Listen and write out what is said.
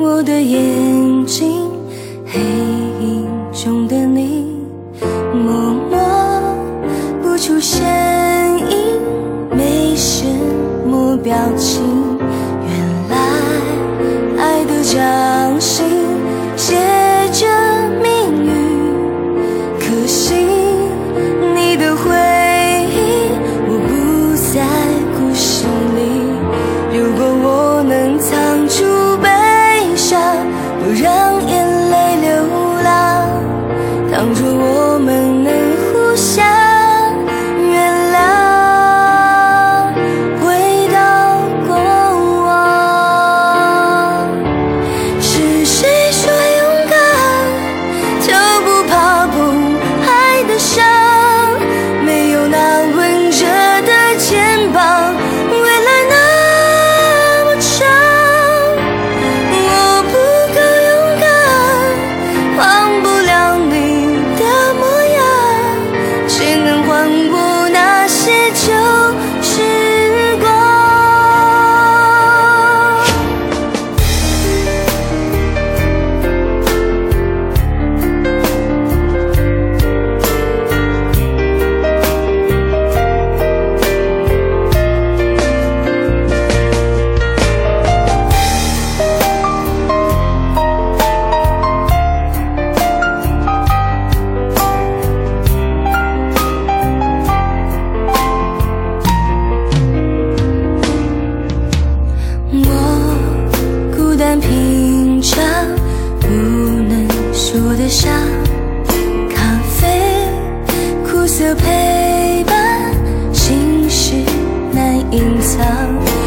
我的眼睛黑影中的你默默不出声音没什么表情。隐藏。